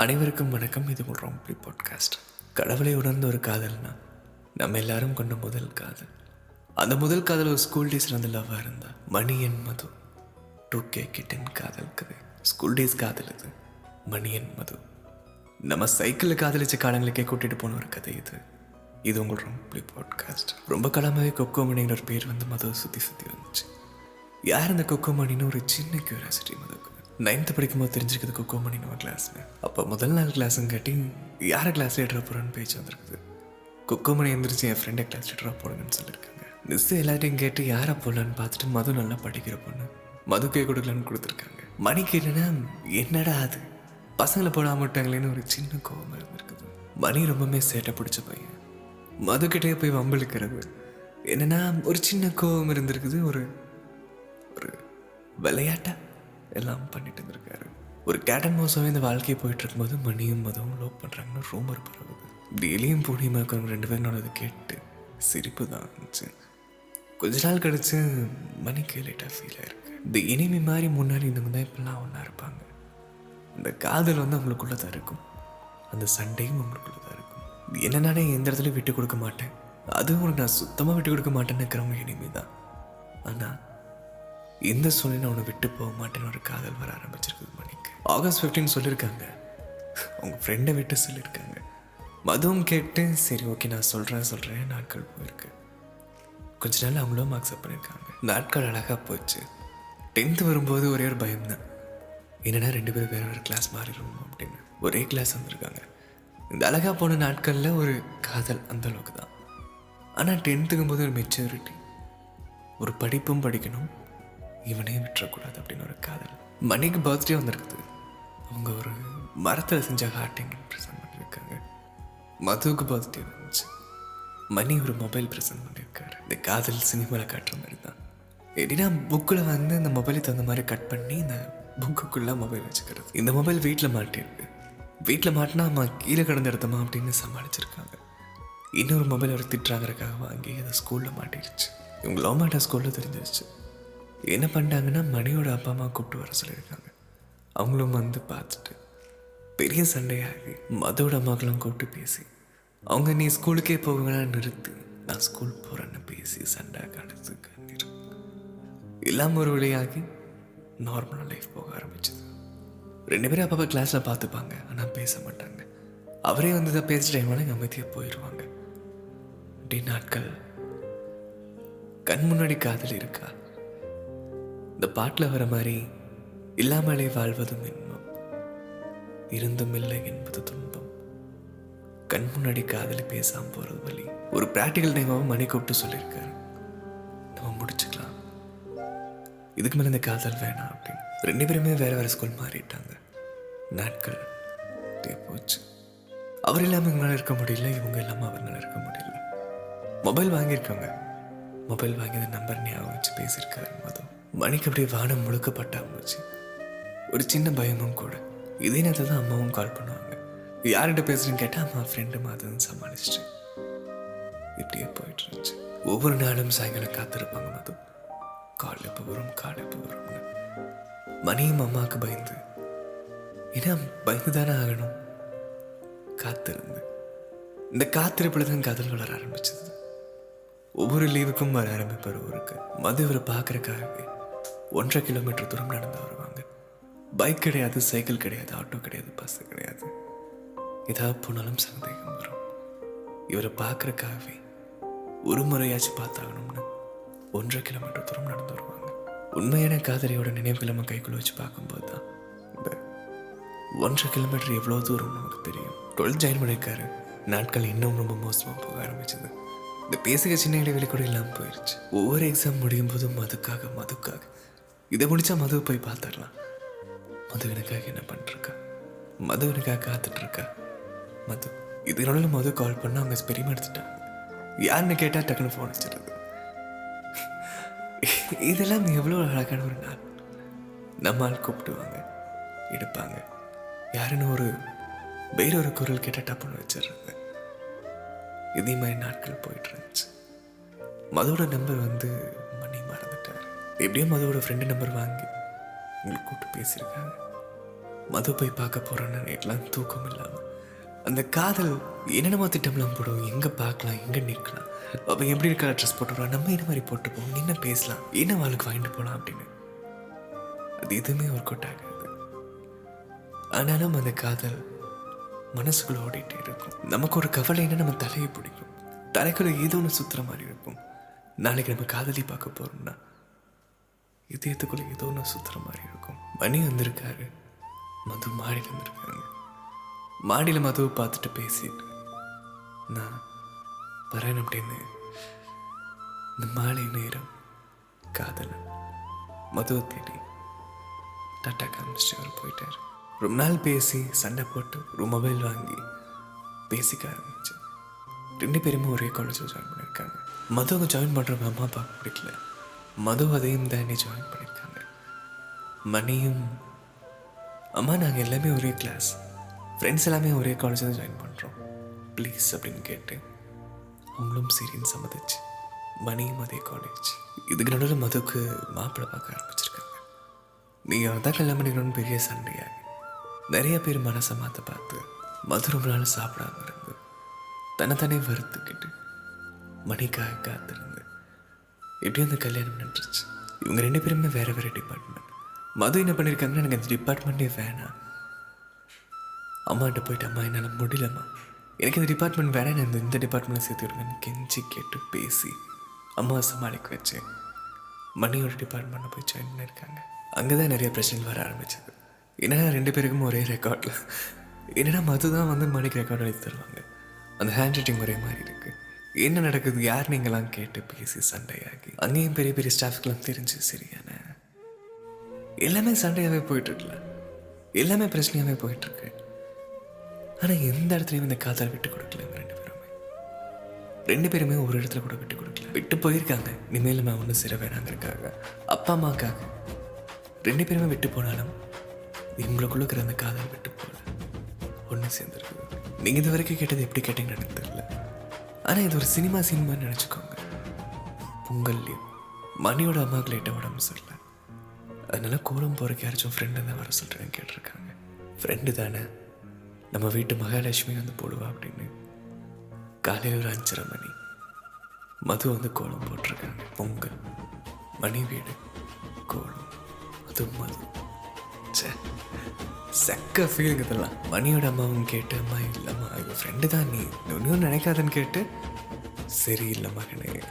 அனைவருக்கும் வணக்கம். இது ஒரு ராம்பி பாட்காஸ்ட் கடவுளை உணர்ந்த ஒரு காதல்னா நம்ம எல்லாரும் கொண்ட முதல் காதல். அந்த முதல் காதல் ஒரு ஸ்கூல் டேஸ்ல இருந்து லவ்வாக இருந்தா. மணி என் மது. டூ கே கிட்டன் காதல் கதை ஸ்கூல் டேஸ் காதல் இது. மணி என் மது. நம்ம சைக்கிளில் காதலிச்ச காலங்களுக்கே கூட்டிட்டு போன ஒரு கதை இது. இது உங்கள் ரொம்பி பாட்காஸ்ட் ரொம்ப காலமாகவே கொக்கோ மணிங்கிற ஒரு பேர் வந்து மதுவை சுற்றி சுற்றி வந்துச்சு. யார் அந்த கொக்கோ மணின்னு ஒரு சின்ன கியூரியாசிட்டி மதுக்கு நைன்த்து படிக்கும்போது தெரிஞ்சுக்கிறது கொக்கோ மணின்னு ஒரு கிளாஸ்னு அப்போ முதல் நாள் கிளாஸுங்காட்டி யாரை கிளாஸ் லீடராக போகிறோன்னு பேச்சு வந்திருக்குது? கொக்கோ மணி எந்திரிச்சு என் ஃப்ரெண்டை கிளாஸ் லீடராக போடுங்கன்னு சொல்லியிருக்காங்க மிஸ் எல்லாத்தையும் கேட்டு யாரை போடலான்னு பார்த்துட்டு மது நல்லா படிக்கிற பொண்ணு. மதுக்கே கொடுக்கலான்னு கொடுத்துருக்காங்க. மணிக்கு என்னன்னா என்னடா அது? பசங்களை போடாம விட்டாங்களேன்னு ஒரு சின்ன கோவம் இருந்திருக்குது. மணி ரொம்பவுமே சேட்டை பிடிச்ச பையன். மதுக்கிட்டே போய் வம்பிழுக்கிறது. என்னன்னா ஒரு சின்ன கோவம் இருந்திருக்குது. ஒரு ஒரு விளையாட்டா? எல்லாம் பண்ணிட்டு இருந்திருக்காரு. ஒரு கேட்டன் மோசம் இந்த வாழ்க்கையை போயிட்டு இருக்கும்போது மணியும் மதுவும் லவ் பண்ணுறாங்கன்னு ரூமர் பரவுது டெய்லியும் பூர்ணிமா இருக்கிறவங்க ரெண்டு பேரும் அதை கேட்டு சிரிப்பு தான் இருந்துச்சு. கொஞ்ச நாள் கழிச்சு மணிக்கு லேட்டாக ஃபீல் ஆயிருக்கு இந்த இனிமே மாதிரி முன்னாடி இந்த தான் இப்பெல்லாம் ஒன்றா இருப்பாங்க. இந்த காதல் வந்து அவங்களுக்குள்ள தான் இருக்கும். அந்த சண்டையும் அவங்களுக்குள்ள தான் இருக்கும். என்ன நானே எந்த இடத்துலையும் விட்டு கொடுக்க மாட்டேன். அதுவும் உனக்கு நான் சுத்தமாக விட்டு கொடுக்க மாட்டேன்னு இருக்கிறவங்க இனிமே தான் ஆனால் இந்த சூழ்நிலை உன்னை விட்டு போக மாட்டேன்னு ஒரு காதல் வர ஆரம்பிச்சிருக்குது மணிக்கு. ஆகஸ்ட் 15 சொல்லியிருக்காங்க அவங்க ஃப்ரெண்டை விட்டு சொல்லியிருக்காங்க மதுவும் கேட்டு சரி ஓகே நான் சொல்கிறேன் சொல்கிறேன் நாட்கள் போயிருக்கு. கொஞ்ச நாள் அவங்களும் அக்செப்ட் பண்ணியிருக்காங்க நாட்கள் அழகாக போச்சு. டென்த்து வரும்போது ஒரே ஒரு பயம்தான். என்னென்னா ரெண்டு பேரும் வேற ஒரு கிளாஸ் மாறிடுவோம் அப்படின்னு. ஒரே கிளாஸ் வந்திருக்காங்க. இந்த அழகாக போன நாட்களில் ஒரு காதல் அந்த அளவுக்கு தான் ஆனால் டென்த்துக்கும் போது ஒரு மெச்சூரிட்டி ஒரு படிப்பும் படிக்கணும். இவனே விட்டுறக்கூடாது அப்படின்னு ஒரு காதல். மணிக்கு பர்த்டே வந்திருக்குது. அவங்க ஒரு மரத்தில் செஞ்ச ஹார்டிங் ப்ரெசென்ட் பண்ணியிருக்காங்க. மதுவுக்கு பர்த்டே வந்துச்சு. மணி ஒரு மொபைல் ப்ரெசென்ட் பண்ணியிருக்காரு. இந்த காதல் சினிமாவில் காட்டுற மாதிரி தான் எப்படின்னா புக்கில் வந்து இந்த மொபைலுக்கு தகுந்த மாதிரி கட் பண்ணி இந்த புக்குக்குள்ளே மொபைல் வச்சுக்கிறது. இந்த மொபைல் வீட்டில் மாட்டியிருக்கு. வீட்டில் மாட்டினா அம்மா கீழே கிடந்து இடத்தமா அப்படின்னு சமாளிச்சிருக்காங்க. இன்னொரு மொபைல் அவர் திட்டுறாங்கிறக்காக வாங்கி அதை ஸ்கூலில் மாட்டிருச்சு. இவங்க லவ் மாட்டா ஸ்கூலில் தெரிஞ்சிருச்சு. என்ன பண்ணிட்டாங்கன்னா மணியோட அப்பா அம்மா கூப்பிட்டு வர சொல்லியிருக்காங்க. அவங்களும் வந்து பார்த்துட்டு பெரிய சண்டையாகி மதோட அம்மாக்கெல்லாம் கூப்பிட்டு பேசி அவங்க நீ ஸ்கூலுக்கே போகவேனா நிறுத்து நான் ஸ்கூல் போகிறேன்னு பேசி சண்டை கடுத்து கண்ணீர் எல்லாம் ஒரு வழியாகி நார்மலாக லைஃப் போக ஆரம்பிச்சது. ரெண்டு பேரும் அப்பப்போ கிளாஸில் பார்த்துப்பாங்க ஆனால் பேச மாட்டாங்க. அவரே வந்து இதை பேசிட்ட டைம்லாம் அமைதியாக போயிடுவாங்க. டி நாட்கள் கண் முன்னாடி காதல் இருக்கா? இந்த பாட்டில் வர மாதிரி இல்லாமலே வாழ்வதும் இன்பம். இருந்தும் இல்லை என்பது துன்பம். கண் முன்னாடி காதலி பேசாம போறது வழி ஒரு ப்ராக்டிக்கல் டைமாவும் மணி கூப்பிட்டு சொல்லியிருக்காரு. நம்ம முடிச்சுக்கலாம். இதுக்கு மேலே இந்த காதல் வேணாம் அப்படின்னு. ரெண்டு பேருமே வேற வேற ஸ்கூல் மாறிட்டாங்க. நாட்கள் போச்சு. அவர் இல்லாமல் எங்களால் இருக்க முடியல இவங்க இல்லாமல் அவங்களால இருக்க முடியல. மொபைல் வாங்கியிருக்காங்க. மொபைல் வாங்கியது நம்பர் ஞாபகம் வச்சு பேசியிருக்காரு மதம் மணிக்கு அப்படியே வானம் முழுக்க பட்டாம்பூச்சு ஒரு சின்ன பயமும் கூட. இதே நேரத்தில் தான் அம்மாவும் கால் பண்ணுவாங்க. யார்கிட்ட பேசுறேன்னு கேட்டால் அம்மா ஃப்ரெண்டு மாதம் சமாளிச்சிட்டு இப்படியே போயிட்டு இருந்துச்சு. ஒவ்வொரு நாளும் சாயங்காலம் காத்திருப்பாங்க மது. கால் எப்போ வரும் கால் எப்போ வரும்னு. மணியும் அம்மாவுக்கு பயந்து. ஏன்னா பயந்து தானே ஆகணும். காத்திருந்து. இந்த காத்திருப்பில் தான் கதல் வளர ஆரம்பிச்சது. ஒவ்வொரு லீவுக்கும் வர ஆரம்பிப்பார் ஊருக்கு. மது இவரை பார்க்கறக்காகவே ஒன்றரை கிலோமீட்டர் தூரம் நடந்து வருவாங்க. பைக் கிடையாது சைக்கிள் கிடையாது ஆட்டோ கிடையாது பஸ் கிடையாது. ஏதாவது போனாலும் சந்தேகம் வரும். இவரை பார்க்குறக்காகவே ஒரு முறையாச்சும் பார்த்தாகணும்னு ஒன்றரை கிலோமீட்டர் தூரம் நடந்து வருவாங்க. உண்மையான காதலியோட நினைவுகளை நம்ம கைக்குள்ள வச்சு பார்க்கும்போது தான் இந்த ஒன்றரை கிலோமீட்டர் எவ்வளோ தூரம் நமக்கு தெரியும். டுவெல்த் ஜாயின் பண்ணியிருக்காரு. நாட்கள் இன்னும் ரொம்ப மோசமாக போக ஆரம்பிச்சது. இந்த பேசுகிற சின்ன இடைவெளி கூட இல்லாமல் போயிடுச்சு ஒவ்வொரு எக்ஸாம் முடியும் போதும் மதுக்காக மதுக்காக இதை முடிச்சா மது போய் பார்த்துடலாம். மது எனக்காக என்ன பண்ணிருக்கா மது எனக்காக காத்துட்டு இருக்கா மது இதனால மது கால் பண்ணா அவங்க பெரியமா எடுத்துட்டாங்க யாருன்னு கேட்டால் டக்குன்னு ஃபோன் வச்சிடுறது இதெல்லாம் எவ்வளோ அழகான ஒரு நாள். நம்மால் கூப்பிடுவாங்க எடுப்பாங்க. யாருன்னு ஒரு வேற ஒரு குரல் கேட்டால் டப்புன்னு வச்சிடுறது. இதே மாதிரி நாட்கள் போயிட்டு இருந்துச்சு. மதுவோட நம்பர் வந்து எப்படியோ மதுவோட ஃப்ரெண்டு நம்பர் வாங்கி உங்களுக்கு கூப்பிட்டு பேசியிருக்காங்க. மது போய் பார்க்க போகிறேன்னு நைட்லாம் தூக்கம் இல்லாமல் அந்த காதல் என்னென்னமோ திட்டம்லாம் போடுவோம். எங்கே பார்க்கலாம் எங்கே நிற்கலாம். அவன் எப்படி இருக்கா ட்ரெஸ் போட்டுருவான் நம்ம என்ன மாதிரி போட்டுப்போம். என்ன பேசலாம் என்ன வாழ்க்கை வாங்கிட்டு போகலாம் அப்படின்னு. அது எதுவுமே ஒர்க் அவுட் ஆகாது. ஆனாலும் அந்த காதல் மனசுக்குள்ள ஓடிட்டே இருக்கும். நமக்கு ஒரு கவலைன்னா நம்ம தலையை பிடிக்கும். தலைக்குள்ள ஏதோ ஒன்று சுத்துற மாதிரி இருக்கும். நாளைக்கு நம்ம காதலி பார்க்க போறோம்னா இதயத்துக்குள்ளே ஏதோ ஒன்று சுத்துற மாதிரி இருக்கும். மணி வந்திருக்காரு. மது மாடியில் வந்திருக்காங்க மாடியில் மதுவை பார்த்துட்டு பேசிட்டு நான் வரேன் அப்படின்னு. இந்த மாலை நேரம் காதலன் மதுவை தேடி டாட்டா காமிச்சிட்டு அவர் போயிட்டார். ரொம்ப நாள் பேசி சண்டை போட்டு ஒரு மொபைல் வாங்கி பேசிக்க ஆரம்பிச்சு. ரெண்டு பேருமே ஒரே காலேஜில் ஜாயின் பண்ணியிருக்காங்க. மதுவை ஜாயின் பண்ணுறவங்க அம்மா அப்பா பிடிக்கல. மது அதையும் தாண்டி ஜாயின் பண்ணியிருக்காங்க. மணியும் அம்மா நாங்கள் எல்லாமே ஒரே கிளாஸ் ஃப்ரெண்ட்ஸ் எல்லாமே ஒரே காலேஜ் தான் ஜாயின் பண்ணுறோம் ப்ளீஸ் அப்படின்னு கேட்டு அவங்களும் சரின்னு சம்மதிச்சு மணியும் அதே காலேஜ் இதுக்கு நடுவில் மதுக்கு மாப்பிள்ளை பார்க்க ஆரம்பிச்சிருக்காங்க. நீங்கள் தான் கல்யாணம் பண்ணிக்கணும்னு பெரிய சண்டையாக நிறைய பேர் மனசை மாற்ற பார்த்து மது ரொம்ப நாள் சாப்பிடாம இருந்து தன்னைத்தானே வருத்துக்கிட்டு மணிக்காக காத்திருந்து எப்படியும் அந்த கல்யாணம் நின்றுச்சு இவங்க ரெண்டு பேருமே வேறு வேறு டிபார்ட்மெண்ட் மது என்ன பண்ணியிருக்காங்கன்னா எனக்கு அந்த டிபார்ட்மெண்ட்டே வேணாம். அம்மாட்ட போயிட்டு அம்மா என்னால் முடியலம்மா. எனக்கு இந்த டிபார்ட்மெண்ட் வேணாம். நான் இந்த- இந்த டிபார்ட்மெண்ட்டில் சேர்த்து விடுங்கன்னு கெஞ்சி கேட்டு பேசி அம்மாவை சமாளிக்க வச்சேன். மணியோட டிபார்ட்மெண்ட்டில் போய் ஜாயின் பண்ணியிருக்காங்க அங்கே தான் நிறைய பிரச்சனைகள் வர ஆரம்பிச்சது. என்னன்னா ரெண்டு பேருக்கும் ஒரே ரெக்கார்டில் என்னென்னா மது தான் வந்து மணிக்கு ரெக்கார்ட் எழுதி தருவாங்க அந்த ஹேண்ட் ரைட்டிங் ஒரே மாதிரி இருக்குது என்ன நடக்குது? யார் நீங்களாம் கேட்டு பேசி சண்டையாகி அங்கேயும் பெரிய பெரிய ஸ்டாஃப்க்கெலாம் தெரிஞ்சு சரியான எல்லாமே சண்டையாகவே போயிட்டுருக்கல. எல்லாமே பிரச்சனையாகவே போயிட்டுருக்கு. ஆனால் எந்த இடத்துலையும் இந்த காதல் விட்டு கொடுக்கல ரெண்டு பேருமே. ரெண்டு பேருமே ஒரு இடத்துல கூட விட்டு கொடுக்கல. விட்டு போயிருக்காங்க. இனிமேல் நம்ம ஒன்றும் சிற வேணாங்கிறக்காக அப்பா அம்மாக்காக. ரெண்டு பேருமே விட்டு போனாலும் இவங்களுக்குள்ள இருக்கிற அந்த காதல் விட்டு போகல. ஒன்று சேர்ந்துருக்கு நீங்கள் இது வரைக்கும் கேட்டது எப்படி கேட்டீங்கன்னு எனக்கு தெரியல. ஆனால் இது ஒரு சினிமா சினிமான்னு நினச்சிக்கோங்க. பொங்கல்லையும் மணியோட அம்மாவுக்கு லேட்டாக உடம்பு சரியில்லை. அதனால கோலம் போகிறக்கு யாராச்சும் ஃப்ரெண்டு தான் வர சொல்கிறேன்னு கேட்டிருக்காங்க. ஃப்ரெண்டு தானே. நம்ம வீட்டு மகாலட்சுமி வந்து போடுவா அப்படின்னு. காலையில் ஒரு அஞ்சரை மணி. மது வந்து கோலம் போட்டிருக்காங்க. பொங்கல். மணி வீடு. கோலம். அது மது. ச்சே. செக்க ஃபீலிங் இதெல்லாம் மணியோட அம்மாவும் கேட்டு அம்மா இல்லைம்மா இவன் ஃப்ரெண்டு தான் நீ. ஒன்றும் நினைக்காதன்னு கேட்டு. சரி இல்லை மகனே.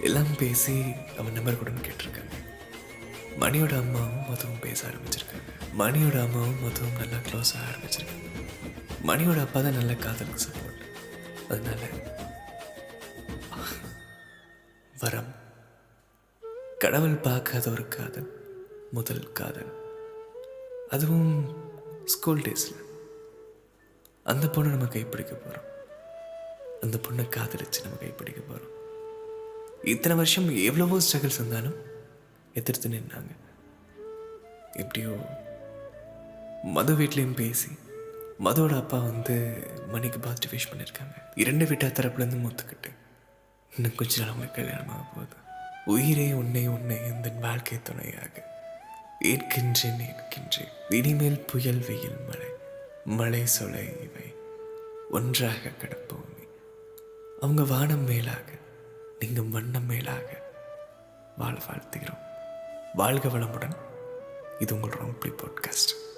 எல்லாம் பேசி அவன் நம்பர் கொடுன்னு கேட்டிருக்காங்க. மணியோட அம்மாவும் மதுவும் பேச ஆரம்பிச்சிருக்காங்க. மணியோட அம்மாவும் மதுவும் நல்லா க்ளோஸ் ஆக ஆரம்பிச்சிருக்காங்க. மணியோட அப்பா தான் நல்ல காதலுக்கு சப்போர்ட் அதனால வரம். கடவுள் பார்க்காத ஒரு காதல் முதல் காதல். அதுவும் ஸ்கூல் டேஸில் அந்த பொண்ணை நம்ம கைப்பிடிக்க போகிறோம் அந்த பொண்ணை காதலிச்சு நம்ம கைப்பிடிக்க போகிறோம் இத்தனை வருஷம் எவ்வளவோ ஸ்ட்ரகிள்ஸ் இருந்தாலும் எதிர்த்து நின்னாங்க. எப்படியோ மது வீட்லேயும் பேசி மதுவோட அப்பா வந்து மணிக்கு பாசிட்டிவ் விஷ் பண்ணியிருக்காங்க இரண்டு வீட்டார் தரப்புலேருந்து முத்துக்கிட்டு. இன்னும் கொஞ்ச நாள் அவங்களுக்கு கல்யாணமாக போகுது. உயிரே உன்னை உன்னை இந்த வாழ்க்கை துணையாக. ஏற்கின்றேன் ஏற்கின்றேன். இனிமேல் புயல் வெயில் மழை மழை சொலை இவை. ஒன்றாக கிடப்போமே. அவங்க வானம் மேலாக நீங்கள் வண்ணம் மேலாக வாழ வாழ்த்துகிறோம். வாழ்க வளமுடன். இது உங்கள் ரொம்பி பாட்காஸ்ட்